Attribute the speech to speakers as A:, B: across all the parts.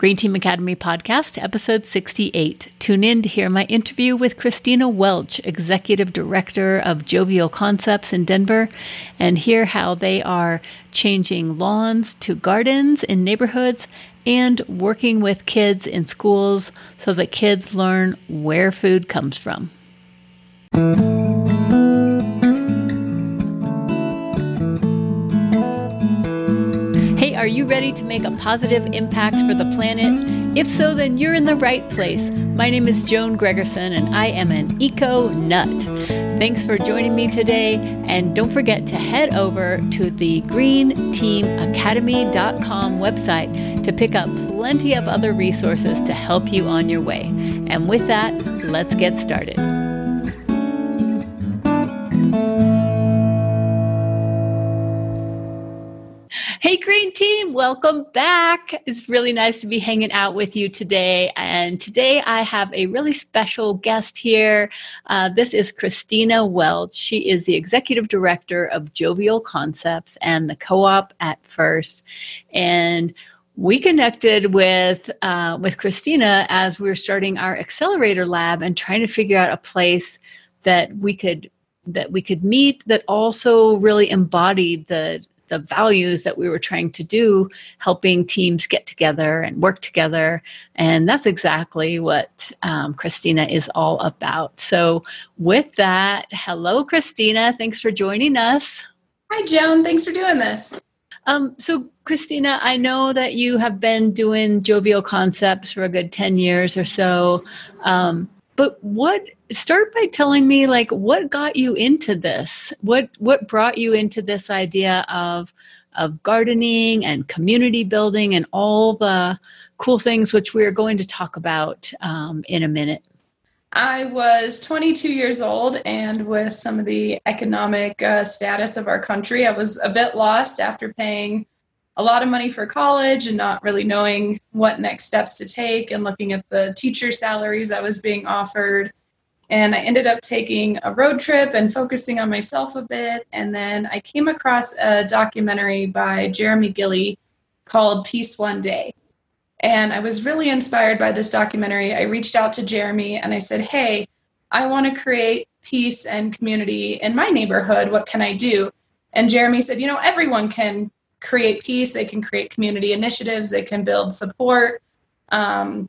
A: Green Team Academy podcast, episode 68. Tune in to hear my interview with Christina Welch, Executive Director of Jovial Concepts in Denver, and hear how they are changing lawns to gardens in neighborhoods and working with kids in schools so that kids learn where food comes from. You ready to make a positive impact for the planet? If so, then you're in the right place. My name is Joan Gregerson, and I am an eco nut. Thanks for joining me today, and don't forget to head over to the greenteamacademy.com website to pick up plenty of other resources to help you on your way. And with that, let's get started. Team, welcome back. It's really nice to be hanging out with you today. And today I have a really special guest here. Uh, this is Christina Welch. She is the executive director of Jovial Concepts and the co op at First. And we connected with uh, with Christina as we were starting our accelerator lab and trying to figure out a place that we could that we could meet that also really embodied the the values that we were trying to do, helping teams get together and work together. And that's exactly what um, Christina is all about. So, with that, hello, Christina. Thanks for joining us.
B: Hi, Joan. Thanks for doing this.
A: Um, so, Christina, I know that you have been doing jovial concepts for a good 10 years or so. Um, but what start by telling me like what got you into this? What what brought you into this idea of of gardening and community building and all the cool things which we're going to talk about um, in a minute?
B: I was 22 years old, and with some of the economic uh, status of our country, I was a bit lost after paying a lot of money for college and not really knowing what next steps to take and looking at the teacher salaries I was being offered and I ended up taking a road trip and focusing on myself a bit. And then I came across a documentary by Jeremy Gilley called Peace One Day. And I was really inspired by this documentary. I reached out to Jeremy and I said, Hey, I want to create peace and community in my neighborhood. What can I do? And Jeremy said, You know, everyone can create peace, they can create community initiatives, they can build support. Um,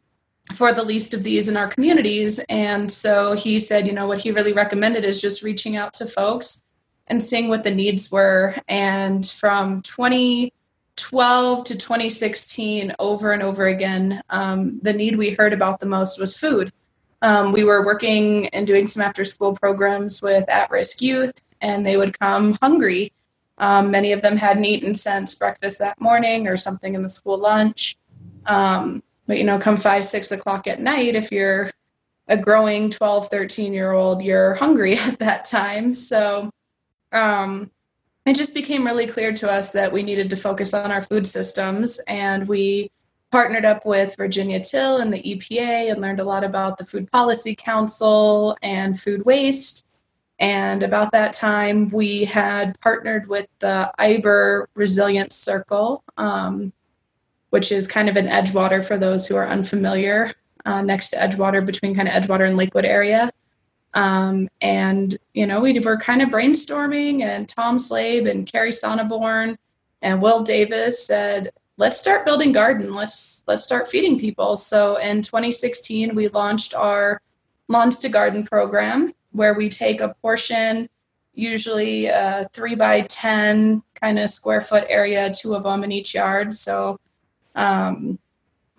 B: for the least of these in our communities. And so he said, you know, what he really recommended is just reaching out to folks and seeing what the needs were. And from 2012 to 2016, over and over again, um, the need we heard about the most was food. Um, we were working and doing some after school programs with at risk youth, and they would come hungry. Um, many of them hadn't eaten since breakfast that morning or something in the school lunch. Um, but you know come five six o'clock at night if you're a growing 12 13 year old you're hungry at that time. So um, it just became really clear to us that we needed to focus on our food systems. And we partnered up with virginia till and the epa and learned a lot about the food policy council and food waste and about that time we had partnered with the iber resilience circle um, which is kind of in Edgewater for those who are unfamiliar, uh, next to Edgewater, between kind of Edgewater and Lakewood area. Um, and, you know, we were kind of brainstorming, and Tom Slabe and Carrie Sonneborn and Will Davis said, let's start building garden. Let's let's start feeding people. So in 2016, we launched our Lawns to Garden program, where we take a portion, usually a three by 10 kind of square foot area, two of them in each yard. So um,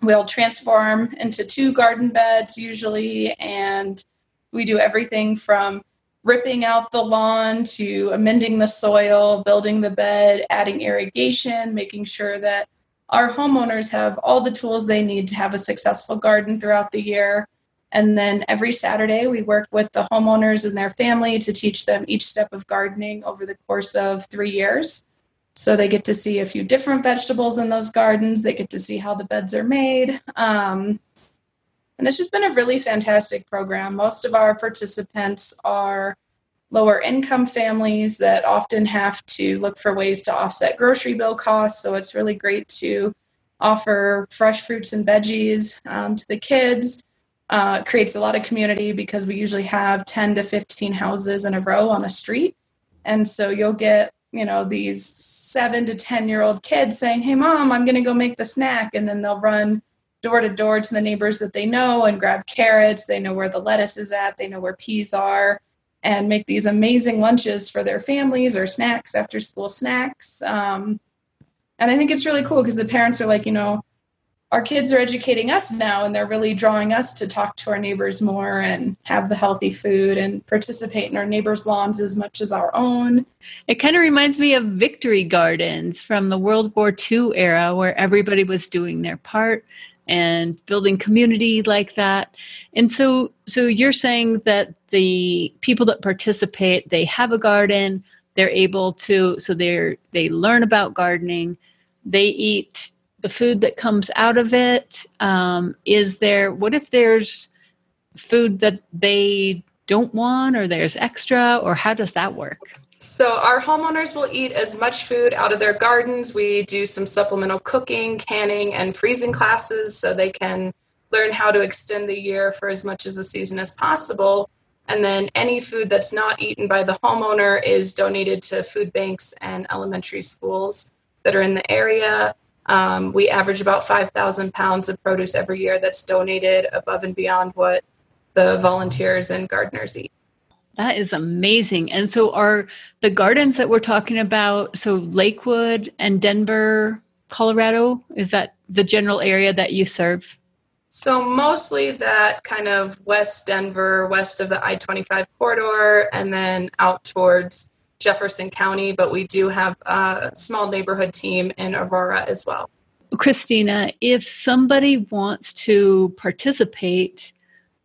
B: we'll transform into two garden beds usually, and we do everything from ripping out the lawn to amending the soil, building the bed, adding irrigation, making sure that our homeowners have all the tools they need to have a successful garden throughout the year. And then every Saturday, we work with the homeowners and their family to teach them each step of gardening over the course of three years. So they get to see a few different vegetables in those gardens. They get to see how the beds are made. Um, and it's just been a really fantastic program. Most of our participants are lower income families that often have to look for ways to offset grocery bill costs. So it's really great to offer fresh fruits and veggies um, to the kids. Uh, creates a lot of community because we usually have 10 to 15 houses in a row on a street. And so you'll get, you know, these seven to 10 year old kids saying, Hey, mom, I'm going to go make the snack. And then they'll run door to door to the neighbors that they know and grab carrots. They know where the lettuce is at, they know where peas are, and make these amazing lunches for their families or snacks after school snacks. Um, and I think it's really cool because the parents are like, you know, our kids are educating us now and they're really drawing us to talk to our neighbors more and have the healthy food and participate in our neighbors' lawns as much as our own.
A: It kind of reminds me of victory gardens from the World War II era where everybody was doing their part and building community like that and so so you're saying that the people that participate they have a garden they're able to so they're they learn about gardening they eat the food that comes out of it. Um, is there what if there's food that they don't want or there's extra or how does that work
B: so our homeowners will eat as much food out of their gardens. We do some supplemental cooking, canning, and freezing classes so they can learn how to extend the year for as much as the season as possible. And then any food that's not eaten by the homeowner is donated to food banks and elementary schools that are in the area. Um, we average about 5,000 pounds of produce every year that's donated above and beyond what the volunteers and gardeners eat.
A: That is amazing. And so, are the gardens that we're talking about, so Lakewood and Denver, Colorado, is that the general area that you serve?
B: So, mostly that kind of West Denver, west of the I 25 corridor, and then out towards Jefferson County. But we do have a small neighborhood team in Aurora as well.
A: Christina, if somebody wants to participate,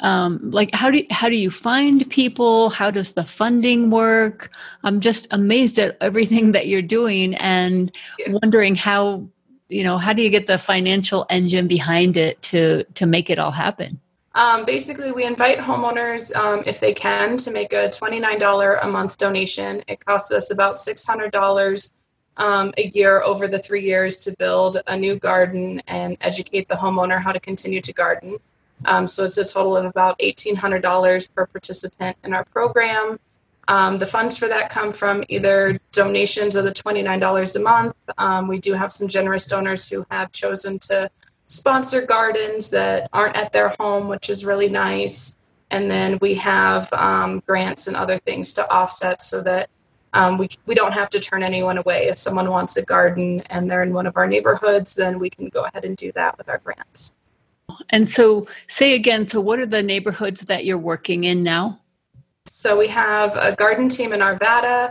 A: um, like how do you, how do you find people how does the funding work i'm just amazed at everything that you're doing and yeah. wondering how you know how do you get the financial engine behind it to to make it all happen
B: um, basically we invite homeowners um, if they can to make a $29 a month donation it costs us about $600 um, a year over the three years to build a new garden and educate the homeowner how to continue to garden um, so it's a total of about $1,800 per participant in our program. Um, the funds for that come from either donations of the $29 a month. Um, we do have some generous donors who have chosen to sponsor gardens that aren't at their home, which is really nice. And then we have um, grants and other things to offset so that um, we, we don't have to turn anyone away. If someone wants a garden and they're in one of our neighborhoods, then we can go ahead and do that with our grants.
A: And so, say again, so what are the neighborhoods that you're working in now?
B: So, we have a garden team in Arvada,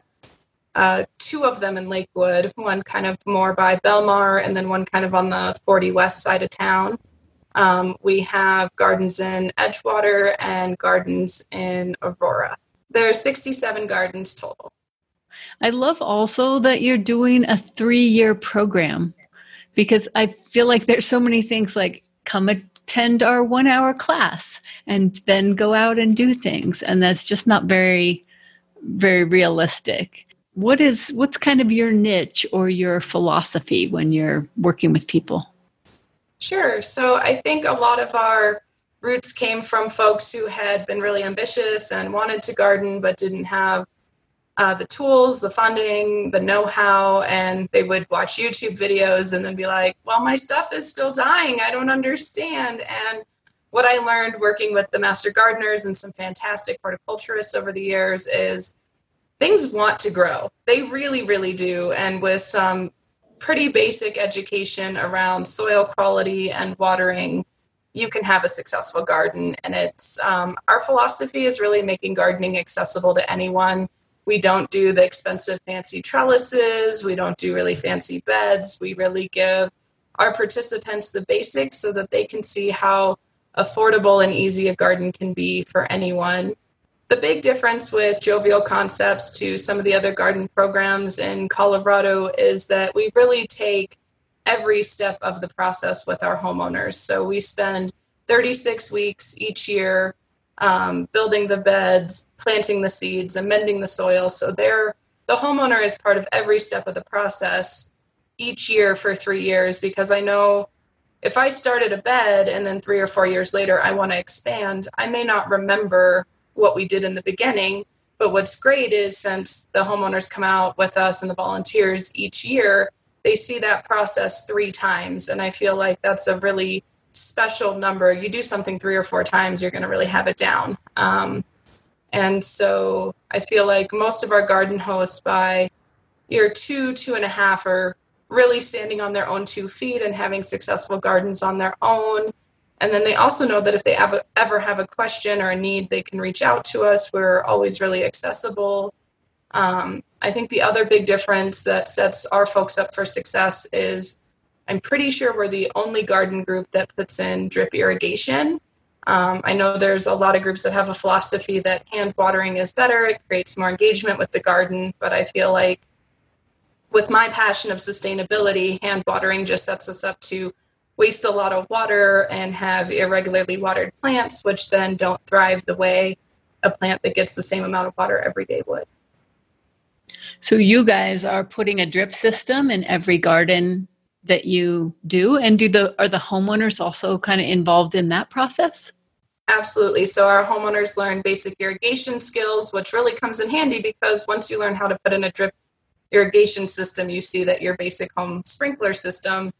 B: uh, two of them in Lakewood, one kind of more by Belmar, and then one kind of on the 40 west side of town. Um, we have gardens in Edgewater and gardens in Aurora. There are 67 gardens total.
A: I love also that you're doing a three year program because I feel like there's so many things like come attend our one hour class and then go out and do things and that's just not very very realistic what is what's kind of your niche or your philosophy when you're working with people
B: sure so i think a lot of our roots came from folks who had been really ambitious and wanted to garden but didn't have uh, the tools, the funding, the know how, and they would watch YouTube videos and then be like, well, my stuff is still dying. I don't understand. And what I learned working with the master gardeners and some fantastic horticulturists over the years is things want to grow. They really, really do. And with some pretty basic education around soil quality and watering, you can have a successful garden. And it's um, our philosophy is really making gardening accessible to anyone we don't do the expensive fancy trellises. We don't do really fancy beds. We really give our participants the basics so that they can see how affordable and easy a garden can be for anyone. The big difference with Jovial Concepts to some of the other garden programs in Colorado is that we really take every step of the process with our homeowners. So we spend 36 weeks each year um, building the beds, planting the seeds, amending the soil. So they're the homeowner is part of every step of the process each year for three years because I know if I started a bed and then three or four years later I want to expand, I may not remember what we did in the beginning. But what's great is since the homeowners come out with us and the volunteers each year, they see that process three times. And I feel like that's a really special number. You do something three or four times, you're going to really have it down. Um, and so I feel like most of our garden hosts by year two, two and a half are really standing on their own two feet and having successful gardens on their own. And then they also know that if they ever, ever have a question or a need, they can reach out to us. We're always really accessible. Um, I think the other big difference that sets our folks up for success is I'm pretty sure we're the only garden group that puts in drip irrigation. Um, I know there's a lot of groups that have a philosophy that hand watering is better, it creates more engagement with the garden, but I feel like with my passion of sustainability, hand watering just sets us up to waste a lot of water and have irregularly watered plants, which then don't thrive the way a plant that gets the same amount of water every day would.
A: So you guys are putting a drip system in every garden that you do and do the are the homeowners also kind of involved in that process?
B: Absolutely. So our homeowners learn basic irrigation skills, which really comes in handy because once you learn how to put in a drip irrigation system, you see that your basic home sprinkler system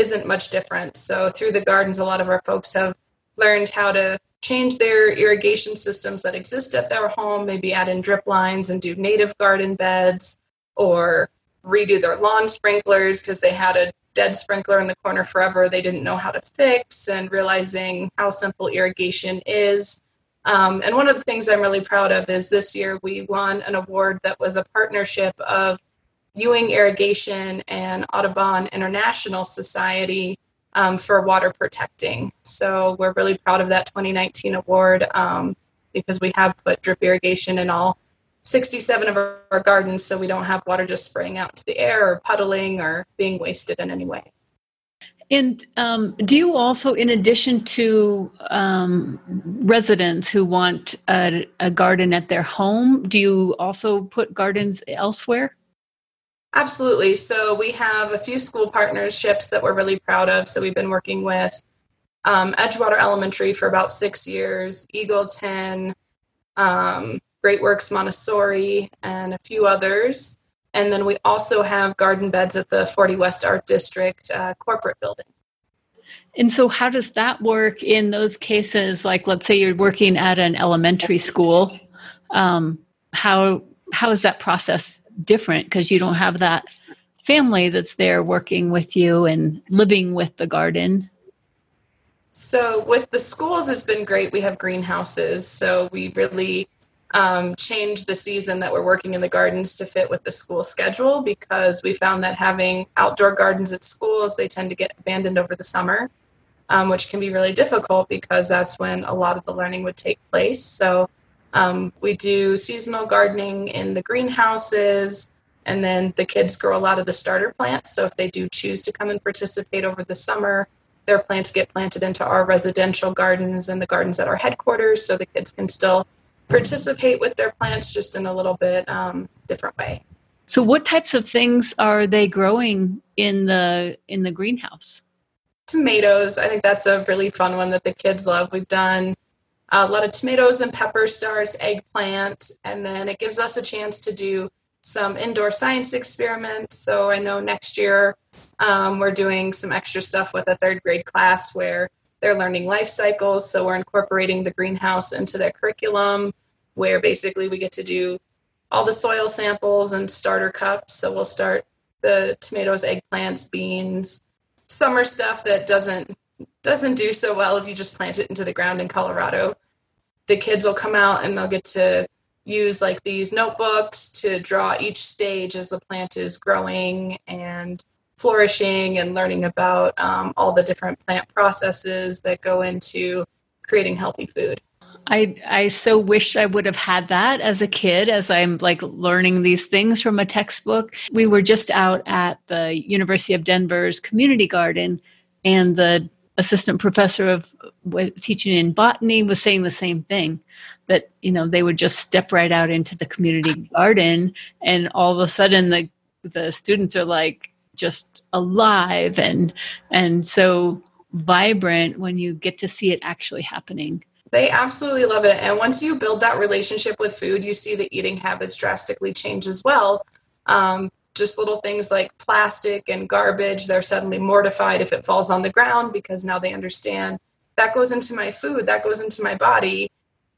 B: isn't much different. So through the gardens, a lot of our folks have learned how to change their irrigation systems that exist at their home, maybe add in drip lines and do native garden beds or redo their lawn sprinklers because they had a dead sprinkler in the corner forever they didn't know how to fix and realizing how simple irrigation is. Um, and one of the things I'm really proud of is this year we won an award that was a partnership of Ewing Irrigation and Audubon International Society um, for water protecting. So we're really proud of that 2019 award um, because we have put drip irrigation in all 67 of our, our gardens so we don't have water just spraying out into the air or puddling or being wasted in any way.
A: And um, do you also, in addition to um, residents who want a, a, garden at their home, do you also put gardens elsewhere?
B: Absolutely. So we have a few school partnerships that we're really proud of. So we've been working with um, Edgewater Elementary for about six years, Eagleton, um, Great Works Montessori, and a few others. And then we also have garden beds at the 40 West Art District uh, corporate building.
A: And so, how does that work in those cases? Like, let's say you're working at an elementary school. Um, how how is that process different? Because you don't have that family that's there working with you and living with the garden.
B: So, with the schools, it's been great. We have greenhouses, so we really um, change the season that we're working in the gardens to fit with the school schedule because we found that having outdoor gardens at schools they tend to get abandoned over the summer um, which can be really difficult because that's when a lot of the learning would take place so um, we do seasonal gardening in the greenhouses and then the kids grow a lot of the starter plants so if they do choose to come and participate over the summer their plants get planted into our residential gardens and the gardens at our headquarters so the kids can still participate with their plants just in a little bit um, different way.
A: So, what types of things are they growing in the in the greenhouse?
B: Tomatoes. I think that's a really fun one that the kids love. We've done a lot of tomatoes and pepper stars, eggplant, and then it gives us a chance to do some indoor science experiments. So I know next year um, we're doing some extra stuff with a third grade class where they're learning life cycles. So we're incorporating the greenhouse into their curriculum where basically we get to do all the soil samples and starter cups. So we'll start the tomatoes, eggplants, beans, summer stuff that doesn't doesn't do so well if you just plant it into the ground in Colorado. The kids will come out and they'll get to use like these notebooks to draw each stage as the plant is growing and flourishing and learning about um, all the different plant processes that go into creating healthy food.
A: I I so wish I would have had that as a kid as I'm like learning these things from a textbook. We were just out at the University of Denver's community garden and the assistant professor of teaching in botany was saying the same thing that you know they would just step right out into the community garden and all of a sudden the the students are like just alive and and so vibrant when you get to see it actually happening.
B: They absolutely love it. And once you build that relationship with food, you see the eating habits drastically change as well. Um, just little things like plastic and garbage, they're suddenly mortified if it falls on the ground because now they understand that goes into my food, that goes into my body.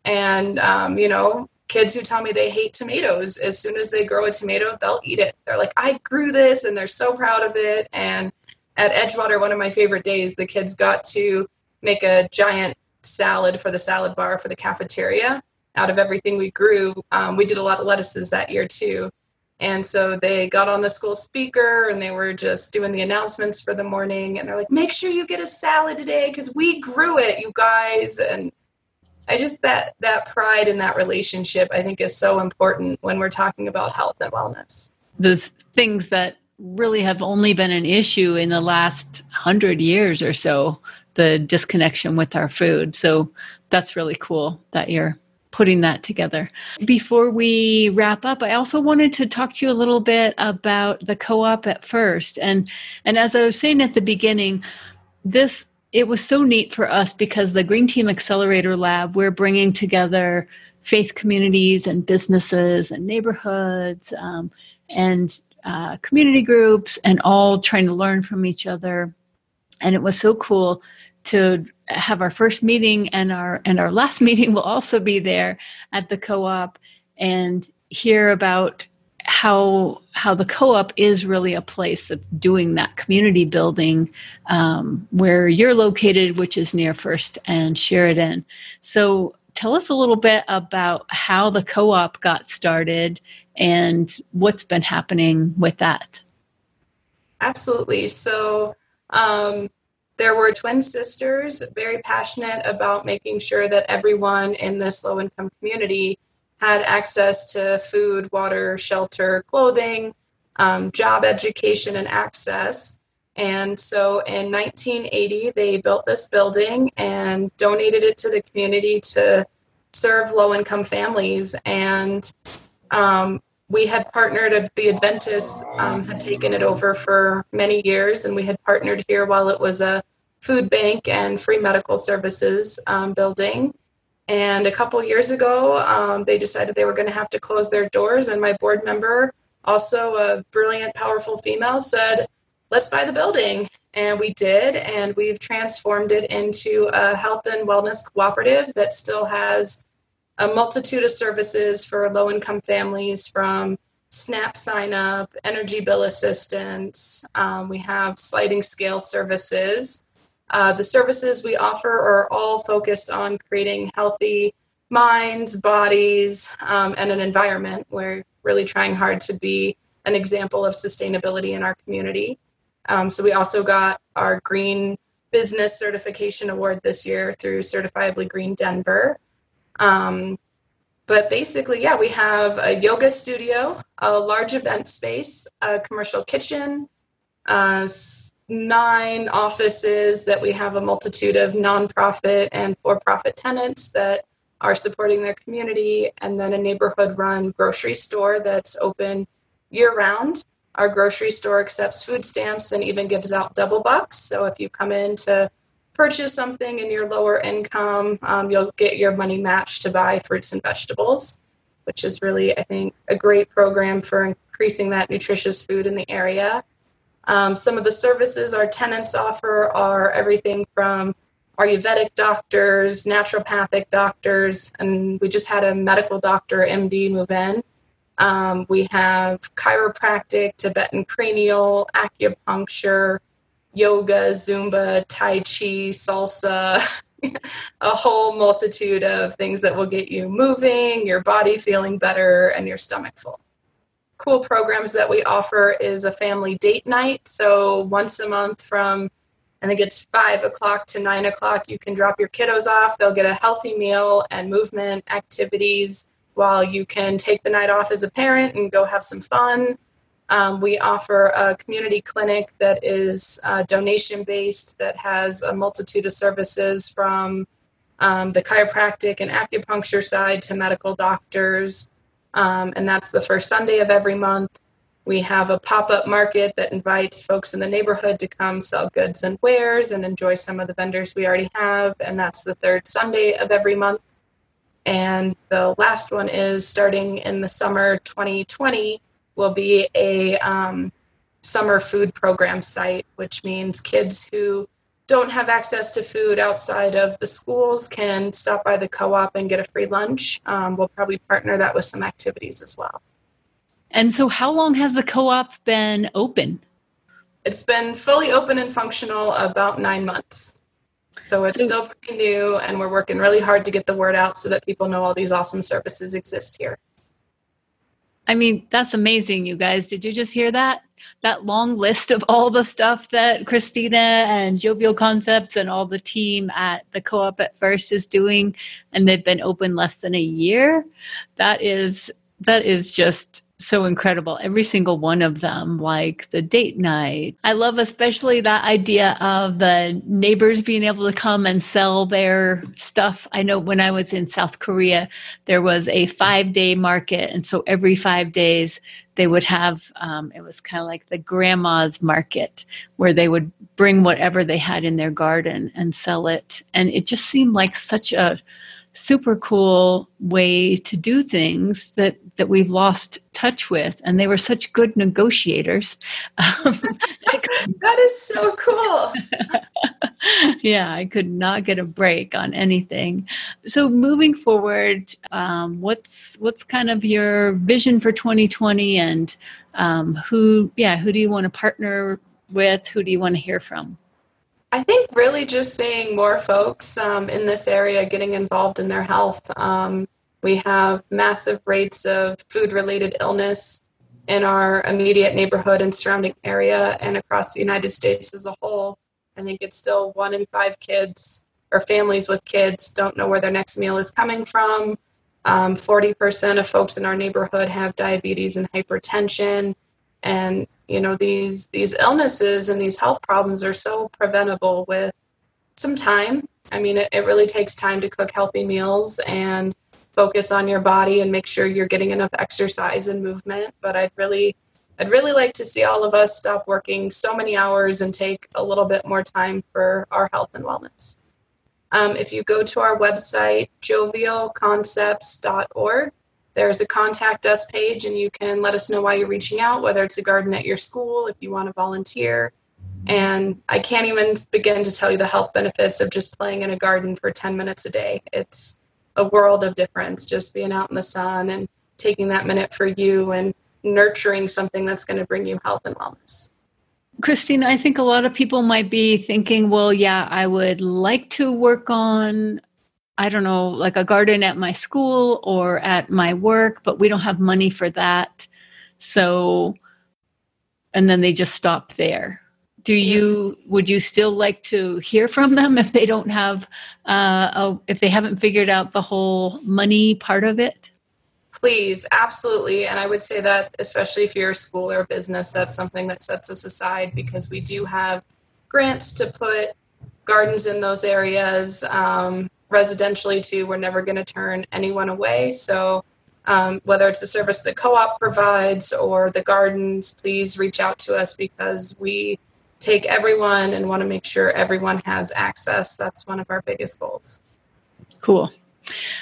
B: And, um, you know, kids who tell me they hate tomatoes, as soon as they grow a tomato, they'll eat it. They're like, I grew this, and they're so proud of it. And at Edgewater, one of my favorite days, the kids got to make a giant salad for the salad bar for the cafeteria out of everything we grew. Um, we did a lot of lettuces that year too. And so they got on the school speaker and they were just doing the announcements for the morning. And they're like, make sure you get a salad today because we grew it, you guys. And I just, that, that pride in that relationship, I think is so important when we're talking about health and wellness.
A: Those things that really have only been an issue in the last hundred years or so the disconnection with our food. So that's really cool that you're putting that together. Before we wrap up, I also wanted to talk to you a little bit about the co-op at first. And and as I was saying at the beginning, this it was so neat for us because the Green Team Accelerator Lab, we're bringing together faith communities and businesses and neighborhoods um, and uh, community groups and all trying to learn from each other. And it was so cool to have our first meeting and our and our last meeting will also be there at the co-op and hear about how how the co-op is really a place of doing that community building um, where you're located which is near first and sheridan. So tell us a little bit about how the co-op got started and what's been happening with that.
B: Absolutely. So um, there were twin sisters, very passionate about making sure that everyone in this low income community had access to food, water, shelter, clothing, um, job education, and access. And so in 1980, they built this building and donated it to the community to serve low income families. And um, we had partnered, the Adventists um, had taken it over for many years, and we had partnered here while it was a food bank and free medical services um, building. And a couple years ago, um, they decided they were going to have to close their doors. And my board member, also a brilliant, powerful female, said, Let's buy the building. And we did. And we've transformed it into a health and wellness cooperative that still has a multitude of services for low income families from SNAP sign up, energy bill assistance. Um, we have sliding scale services. Uh, the services we offer are all focused on creating healthy minds, bodies, um, and an environment. We're really trying hard to be an example of sustainability in our community. Um, so we also got our Green Business Certification Award this year through Certifiably Green Denver. Um, but basically, yeah, we have a yoga studio, a large event space, a commercial kitchen, uh, nine offices that we have a multitude of nonprofit and for profit tenants that are supporting their community, and then a neighborhood run grocery store that's open year round. Our grocery store accepts food stamps and even gives out double bucks. So if you come in to purchase something in your lower income, um, you'll get your money matched to buy fruits and vegetables, which is really, I think, a great program for increasing that nutritious food in the area. Um, some of the services our tenants offer are everything from Ayurvedic doctors, naturopathic doctors, and we just had a medical doctor, MD, move in. Um, we have chiropractic, Tibetan cranial, acupuncture, yoga, Zumba, Tai Chi, salsa, a whole multitude of things that will get you moving, your body feeling better, and your stomach full cool programs that we offer is a family date night. So once a month from I think it's five o'clock to nine o'clock, you can drop your kiddos off. They'll get a healthy meal and movement activities while you can take the night off as a parent and go have some fun. Um, we offer a community clinic that is uh, donation based, that has a multitude of services from um, the chiropractic and acupuncture side to medical doctors um, and that's the first Sunday of every month. We have a pop up market that invites folks in the neighborhood to come sell goods and wares and enjoy some of the vendors we already have. And that's the third Sunday of every month. And the last one is starting in the summer 2020, will be a um, summer food program site, which means kids who don't have access to food outside of the schools can stop by the co op and get a free lunch. Um, we'll probably partner that with some activities as well.
A: And so, how long has the co op been open?
B: It's been fully open and functional about nine months. So, it's still pretty new, and we're working really hard to get the word out so that people know all these awesome services exist here.
A: I mean, that's amazing, you guys. Did you just hear that? That long list of all the stuff that Christina and Jovial Concepts and all the team at the co op at first is doing, and they've been open less than a year. That is that is just so incredible. Every single one of them, like the date night. I love especially that idea of the neighbors being able to come and sell their stuff. I know when I was in South Korea, there was a five day market. And so every five days, they would have, um, it was kind of like the grandma's market where they would bring whatever they had in their garden and sell it. And it just seemed like such a, super cool way to do things that that we've lost touch with and they were such good negotiators. Um,
B: that is so cool.
A: Yeah i could not get a break on anything. So moving forward um, what's what's kind of your vision for 2020 and um, who yeah who do you want to partner with? Who do you want to hear from
B: I think really just seeing more folks um, in this area getting involved in their health. Um, we have massive rates of food related illness in our immediate neighborhood and surrounding area and across the United States as a whole. I think it's still one in five kids or families with kids don't know where their next meal is coming from. Um, 40% of folks in our neighborhood have diabetes and hypertension. And you know these these illnesses and these health problems are so preventable with some time. I mean it, it really takes time to cook healthy meals and focus on your body and make sure you're getting enough exercise and movement. But i'd really i'd really like to see all of us stop working so many hours and take a little bit more time for our health and wellness. Um, if you go to our website jovialconcepts.org there's a contact us page and you can let us know why you're reaching out, whether it's a garden at your school, if you want to volunteer. And I can't even begin to tell you the health benefits of just playing in a garden for 10 minutes a day. It's a world of difference just being out in the sun and taking that minute for you and nurturing something that's going to bring you health and wellness.
A: Christine, I think a lot of people might be thinking, well, yeah, I would like to work on I don't know, like a garden at my school or at my work, but we don't have money for that. So, and then they just stop there. Do you, would you still like to hear from them if they don't have, uh, a, if they haven't figured out the whole money part of it?
B: Please, absolutely. And I would say that, especially if you're a school or a business, that's something that sets us aside because we do have grants to put gardens in those areas. Um, residentially too. We're never going to turn anyone away. So um, whether it's the service the co-op provides or the gardens, please reach out to us because we take everyone and want to make sure everyone has access. That's one of our biggest goals.
A: Cool.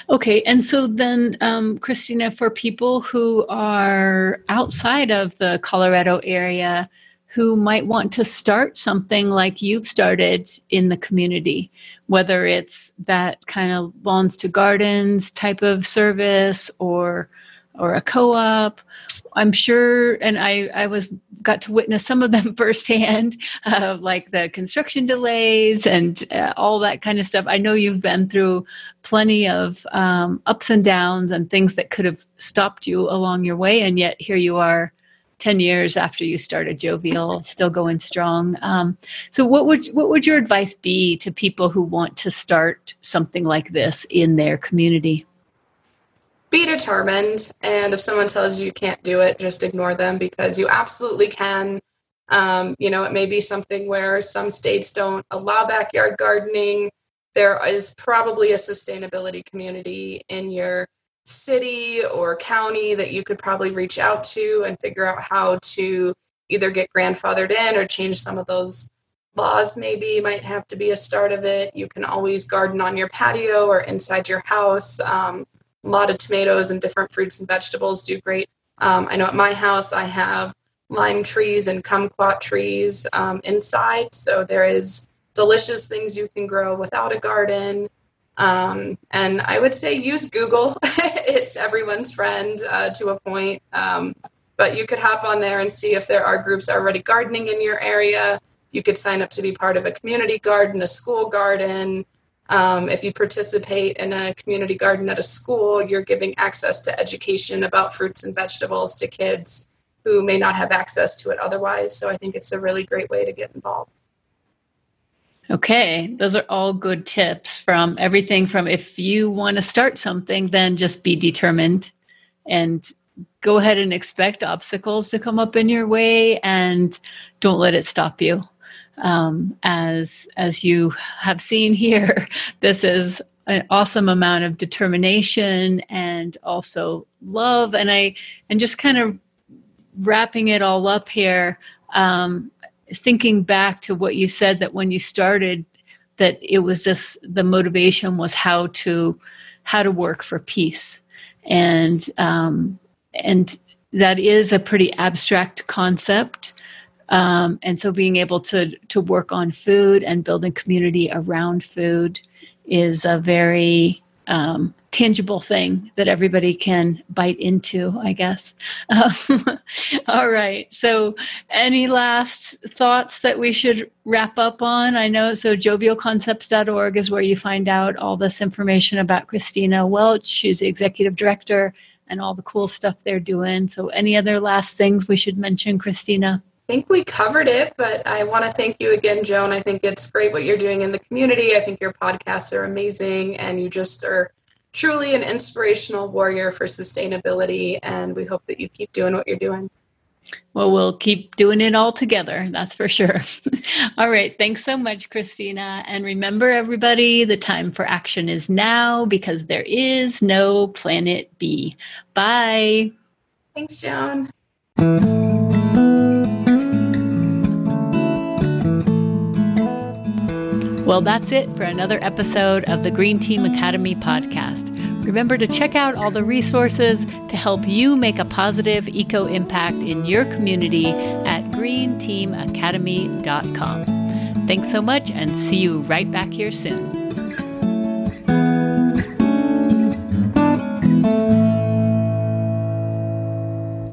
A: Okay, and so then, um, Christina, for people who are outside of the Colorado area who might want to start something like you've started in the community, whether it's that kind of lawns to gardens type of service or or a co-op. I'm sure, and I, I was got to witness some of them firsthand, uh, like the construction delays and uh, all that kind of stuff. I know you've been through plenty of um, ups and downs and things that could have stopped you along your way, and yet here you are 10 years after you started jovial still going strong. Um, so what would what would your advice be to people who want to start something like this in their community?
B: Be determined and if someone tells you you can't do it just ignore them because you absolutely can. Um, you know it may be something where some states don't allow backyard gardening. There is probably a sustainability community in your city or county that you could probably reach out to and figure out how to either get grandfathered in or change some of those laws maybe. Might have to be a start of it. You can always garden on your patio or inside your house. Um, a lot of tomatoes and different fruits and vegetables do great. Um, i know at my house i have lime trees and kumquat trees um, inside. So there is delicious things you can grow without a garden um, and I would say use Google. it's everyone's friend uh, to a point. Um, but you could hop on there and see if there are groups already gardening in your area. You could sign up to be part of a community garden, a school garden. Um, if you participate in a community garden at a school, you're giving access to education about fruits and vegetables to kids who may not have access to it otherwise. So I think it's a really great way to get involved.
A: Okay, those are all good tips from everything from if you want to start something, then just be determined and go ahead and expect obstacles to come up in your way and don't let it stop you. Um, as as you have seen here, this is an awesome amount of determination and also love and I and just kind of wrapping it all up here. Um, thinking back to what you said that when you started that it was just the motivation was how to how to work for peace. And um, and that is a pretty abstract concept. Um, and so being able to to work on food and building community around food is a very um, tangible thing that everybody can bite into, I guess. Um, all right. So, any last thoughts that we should wrap up on? I know so jovialconcepts.org is where you find out all this information about Christina Welch. She's the executive director and all the cool stuff they're doing. So, any other last things we should mention, Christina?
B: I think we covered it, but I want to thank you again, Joan. I think it's great what you're doing in the community. I think your podcasts are amazing and you just are truly an inspirational warrior for sustainability. And we hope that you keep doing what you're doing.
A: Well, we'll keep doing it all together, that's for sure. all right. Thanks so much, Christina. And remember, everybody, the time for action is now because there is no planet B. Bye.
B: Thanks, Joan.
A: Well, that's it for another episode of the Green Team Academy podcast. Remember to check out all the resources to help you make a positive eco impact in your community at greenteamacademy.com. Thanks so much and see you right back here soon.